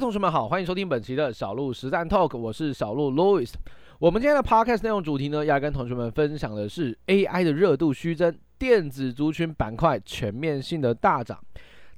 同学们好，欢迎收听本期的小鹿实战 Talk，我是小鹿 Louis。我们今天的 Podcast 内容主题呢，要跟同学们分享的是 AI 的热度虚增，电子族群板块全面性的大涨。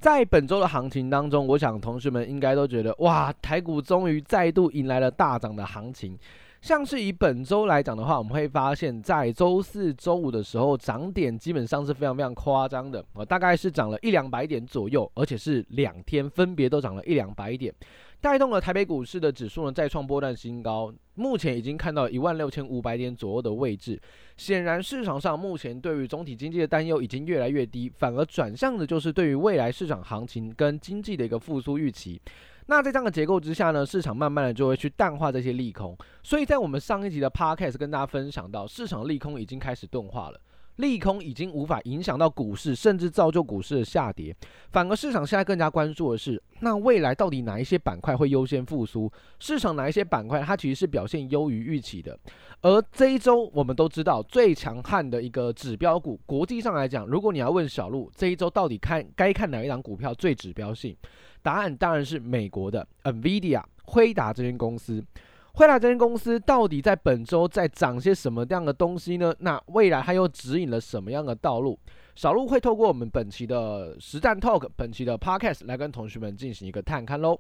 在本周的行情当中，我想同学们应该都觉得，哇，台股终于再度迎来了大涨的行情。像是以本周来讲的话，我们会发现，在周四、周五的时候，涨点基本上是非常非常夸张的，呃，大概是涨了一两百点左右，而且是两天分别都涨了一两百点，带动了台北股市的指数呢再创波段新高，目前已经看到一万六千五百点左右的位置。显然，市场上目前对于总体经济的担忧已经越来越低，反而转向的就是对于未来市场行情跟经济的一个复苏预期。那在这样的结构之下呢，市场慢慢的就会去淡化这些利空，所以在我们上一集的 podcast 跟大家分享到，市场利空已经开始钝化了，利空已经无法影响到股市，甚至造就股市的下跌，反而市场现在更加关注的是，那未来到底哪一些板块会优先复苏？市场哪一些板块它其实是表现优于预期的？而这一周我们都知道最强悍的一个指标股，国际上来讲，如果你要问小鹿这一周到底看该看哪一档股票最指标性？答案当然是美国的 NVIDIA 辉达这间公司。惠达这间公司到底在本周在涨些什么样的东西呢？那未来它又指引了什么样的道路？小鹿会透过我们本期的实战 Talk，本期的 Podcast 来跟同学们进行一个探看喽。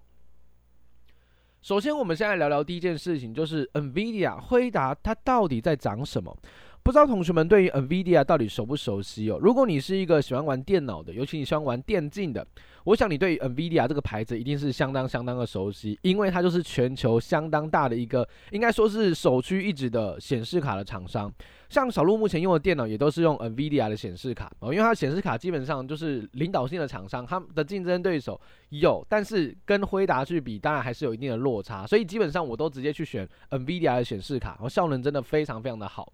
首先，我们先来聊聊第一件事情，就是 NVIDIA 惠达它到底在涨什么？不知道同学们对于 NVIDIA 到底熟不熟悉哦？如果你是一个喜欢玩电脑的，尤其你喜欢玩电竞的，我想你对于 NVIDIA 这个牌子一定是相当相当的熟悉，因为它就是全球相当大的一个，应该说是首屈一指的显示卡的厂商。像小鹿目前用的电脑也都是用 NVIDIA 的显示卡哦，因为它显示卡基本上就是领导性的厂商，他们的竞争对手有，但是跟辉达去比，当然还是有一定的落差，所以基本上我都直接去选 NVIDIA 的显示卡，然后效能真的非常非常的好。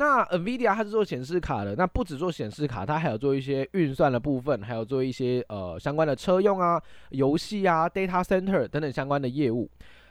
那 NVIDIA 它是做显示卡的，那不只做显示卡，它还有做一些运算的部分，还有做一些呃相关的车用啊、游戏啊、data center 等等相关的业务。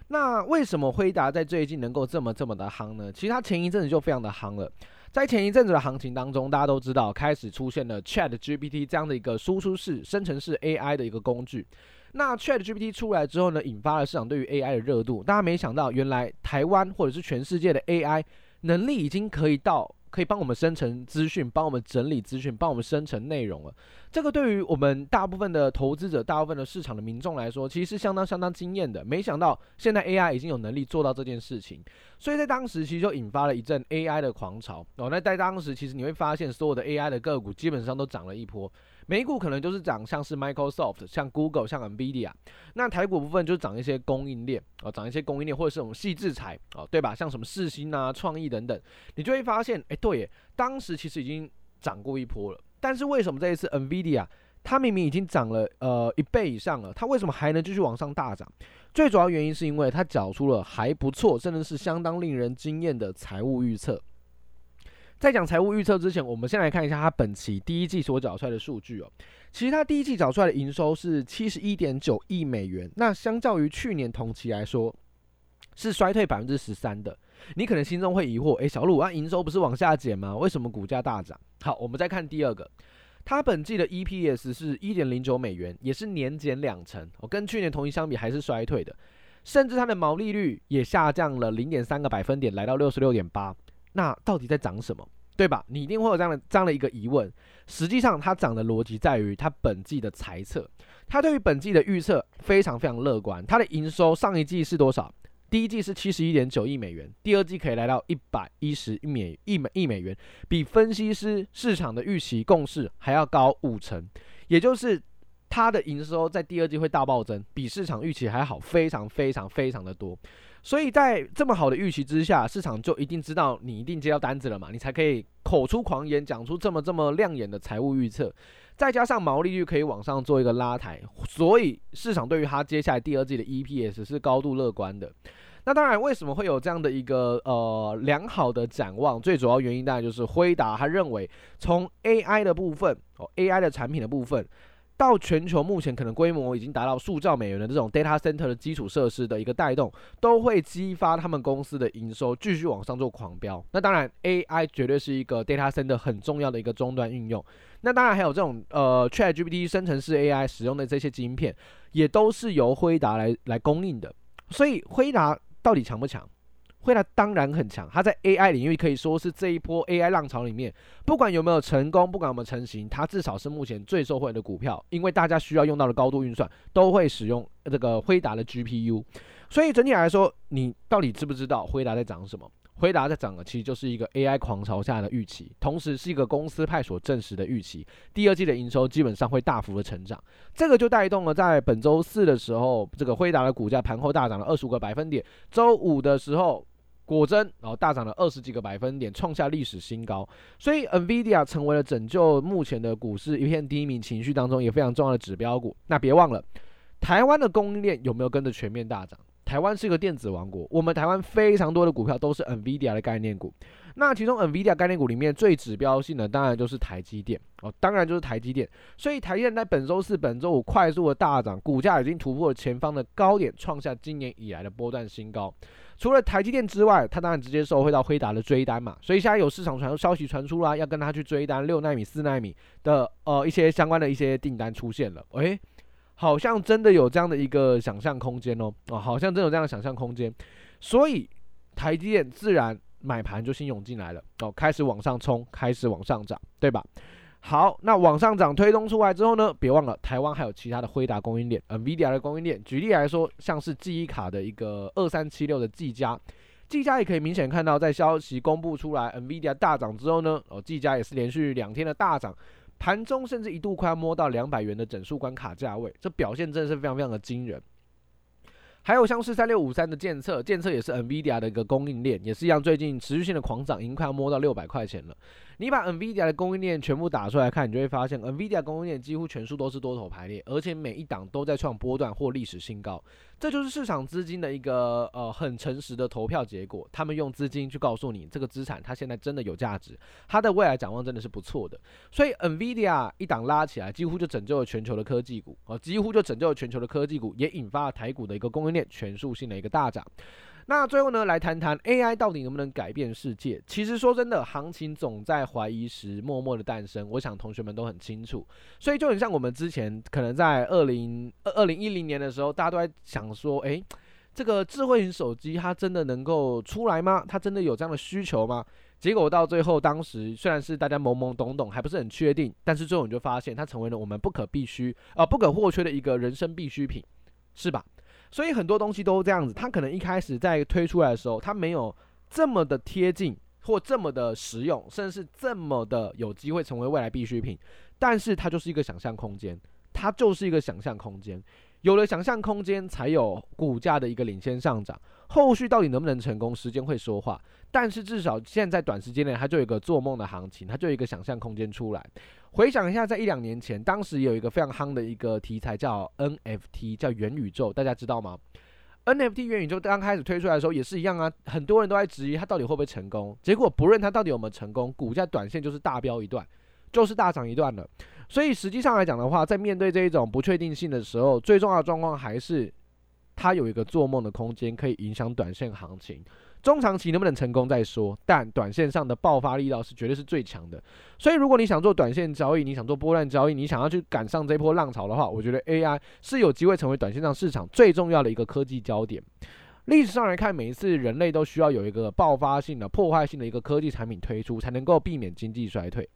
那为什么辉达在最近能够这么这么的夯呢？其实它前一阵子就非常的夯了，在前一阵子的行情当中，大家都知道开始出现了 ChatGPT 这样的一个输出式生成式 AI 的一个工具。那 ChatGPT 出来之后呢，引发了市场对于 AI 的热度。大家没想到，原来台湾或者是全世界的 AI。能力已经可以到可以帮我们生成资讯，帮我们整理资讯，帮我们生成内容了。这个对于我们大部分的投资者、大部分的市场的民众来说，其实是相当相当惊艳的。没想到现在 AI 已经有能力做到这件事情，所以在当时其实就引发了一阵 AI 的狂潮哦。那在当时，其实你会发现所有的 AI 的个股基本上都涨了一波。美股可能就是涨像是 Microsoft、像 Google、像 NVIDIA，那台股部分就涨一些供应链哦，涨一些供应链或者是这种细制材哦，对吧？像什么世芯啊、创意等等，你就会发现，哎，对耶，当时其实已经涨过一波了。但是为什么这一次 NVIDIA 它明明已经涨了呃一倍以上了，它为什么还能继续往上大涨？最主要原因是因为它缴出了还不错，甚至是相当令人惊艳的财务预测。在讲财务预测之前，我们先来看一下它本期第一季所缴出来的数据哦。其实它第一季缴出来的营收是七十一点九亿美元，那相较于去年同期来说，是衰退百分之十三的。你可能心中会疑惑，诶，小鹿，啊，营收不是往下减吗？为什么股价大涨？好，我们再看第二个，它本季的 EPS 是一点零九美元，也是年减两成，我跟去年同期相比还是衰退的，甚至它的毛利率也下降了零点三个百分点，来到六十六点八。那到底在涨什么，对吧？你一定会有这样的这样的一个疑问。实际上，它涨的逻辑在于它本季的财测，它对于本季的预测非常非常乐观。它的营收上一季是多少？第一季是七十一点九亿美元，第二季可以来到一百一十亿美亿美亿美元，比分析师市场的预期共识还要高五成，也就是它的营收在第二季会大暴增，比市场预期还好，非常非常非常的多。所以在这么好的预期之下，市场就一定知道你一定接到单子了嘛，你才可以口出狂言，讲出这么这么亮眼的财务预测，再加上毛利率可以往上做一个拉抬，所以市场对于它接下来第二季的 EPS 是高度乐观的。那当然，为什么会有这样的一个呃良好的展望？最主要原因当然就是辉达他认为从 AI 的部分哦，AI 的产品的部分。到全球目前可能规模已经达到数兆美元的这种 data center 的基础设施的一个带动，都会激发他们公司的营收继续往上做狂飙。那当然，AI 绝对是一个 data center 很重要的一个终端应用。那当然还有这种呃 ChatGPT 生成式 AI 使用的这些晶片，也都是由辉达来来供应的。所以辉达到底强不强？辉达当然很强，它在 AI 领域可以说是这一波 AI 浪潮里面，不管有没有成功，不管有没有成型，它至少是目前最受惠的股票，因为大家需要用到的高度运算都会使用这个辉达的 GPU。所以整体来说，你到底知不知道辉达在涨什么？辉达在涨的其实就是一个 AI 狂潮下的预期，同时是一个公司派所证实的预期。第二季的营收基本上会大幅的成长，这个就带动了在本周四的时候，这个辉达的股价盘后大涨了二十五个百分点。周五的时候。果真，然后大涨了二十几个百分点，创下历史新高。所以，NVIDIA 成为了拯救目前的股市一片低迷情绪当中也非常重要的指标股。那别忘了，台湾的供应链有没有跟着全面大涨？台湾是一个电子王国，我们台湾非常多的股票都是 NVIDIA 的概念股。那其中 NVIDIA 概念股里面最指标性的，当然就是台积电哦，当然就是台积电。所以台积电在本周四、本周五快速的大涨，股价已经突破了前方的高点，创下今年以来的波段新高。除了台积电之外，它当然直接受惠到辉达的追单嘛，所以现在有市场传消息传出啦，要跟他去追单六纳米、四纳米的呃一些相关的一些订单出现了，诶、好像真的有这样的一个想象空间哦，哦，好像真有这样的想象空间，所以台积电自然买盘就先涌进来了，哦，开始往上冲，开始往上涨，对吧？好，那往上涨推动出来之后呢，别忘了台湾还有其他的辉达供应链，NVIDIA 的供应链。举例来说，像是记忆卡的一个二三七六的技嘉，技嘉也可以明显看到，在消息公布出来，NVIDIA 大涨之后呢，哦，技嘉也是连续两天的大涨，盘中甚至一度快要摸到两百元的整数关卡价位，这表现真的是非常非常的惊人。还有像是三六五三的建测，建测也是 NVIDIA 的一个供应链，也是一样，最近持续性的狂涨，已经快要摸到六百块钱了。你把 NVIDIA 的供应链全部打出来看，你就会发现 NVIDIA 供应链几乎全数都是多头排列，而且每一档都在创波段或历史新高。这就是市场资金的一个呃很诚实的投票结果。他们用资金去告诉你，这个资产它现在真的有价值，它的未来展望真的是不错的。所以 NVIDIA 一档拉起来，几乎就拯救了全球的科技股，呃，几乎就拯救了全球的科技股，也引发了台股的一个供应链全数性的一个大涨。那最后呢，来谈谈 AI 到底能不能改变世界？其实说真的，行情总在怀疑时默默的诞生。我想同学们都很清楚，所以就很像我们之前可能在二零二二零一零年的时候，大家都在想说，诶，这个智慧型手机它真的能够出来吗？它真的有这样的需求吗？结果到最后，当时虽然是大家懵懵懂懂，还不是很确定，但是最后你就发现它成为了我们不可必须啊、不可或缺的一个人生必需品，是吧？所以很多东西都这样子，它可能一开始在推出来的时候，它没有这么的贴近，或这么的实用，甚至是这么的有机会成为未来必需品。但是它就是一个想象空间，它就是一个想象空间。有了想象空间，才有股价的一个领先上涨。后续到底能不能成功，时间会说话。但是至少现在短时间内，它就有一个做梦的行情，它就有一个想象空间出来。回想一下，在一两年前，当时有一个非常夯的一个题材叫 NFT，叫元宇宙，大家知道吗？NFT 元宇宙刚开始推出来的时候也是一样啊，很多人都在质疑它到底会不会成功。结果不论它到底有没有成功，股价短线就是大飙一段，就是大涨一段了。所以实际上来讲的话，在面对这一种不确定性的时候，最重要的状况还是它有一个做梦的空间，可以影响短线行情。中长期能不能成功再说，但短线上的爆发力道是绝对是最强的。所以如果你想做短线交易，你想做波段交易，你想要去赶上这波浪潮的话，我觉得 AI 是有机会成为短线上市场最重要的一个科技焦点。历史上来看，每一次人类都需要有一个爆发性的、破坏性的一个科技产品推出，才能够避免经济衰退。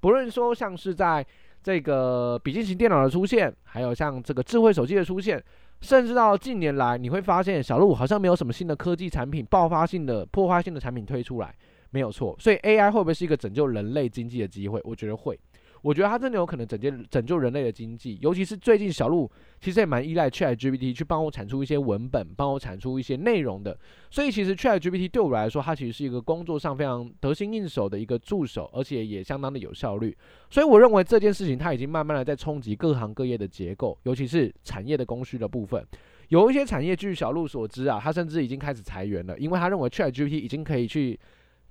不论说像是在这个笔记型电脑的出现，还有像这个智慧手机的出现。甚至到近年来，你会发现小鹿好像没有什么新的科技产品、爆发性的、破坏性的产品推出来，没有错。所以 AI 会不会是一个拯救人类经济的机会？我觉得会。我觉得它真的有可能拯救拯救人类的经济，尤其是最近小鹿其实也蛮依赖 ChatGPT 去帮我产出一些文本，帮我产出一些内容的。所以其实 ChatGPT 对我来说，它其实是一个工作上非常得心应手的一个助手，而且也相当的有效率。所以我认为这件事情它已经慢慢的在冲击各行各业的结构，尤其是产业的供需的部分。有一些产业，据小鹿所知啊，它甚至已经开始裁员了，因为他认为 ChatGPT 已经可以去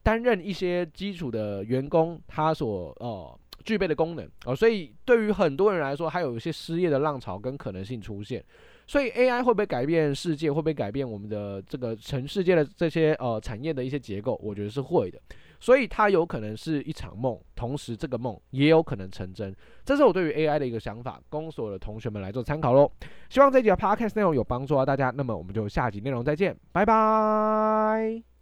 担任一些基础的员工他所呃。具备的功能哦，所以对于很多人来说，还有一些失业的浪潮跟可能性出现。所以 AI 会不会改变世界？会不会改变我们的这个全世界的这些呃产业的一些结构？我觉得是会的。所以它有可能是一场梦，同时这个梦也有可能成真。这是我对于 AI 的一个想法，供所有的同学们来做参考喽。希望这集的 Podcast 内容有帮助到大家。那么我们就下集内容再见，拜拜。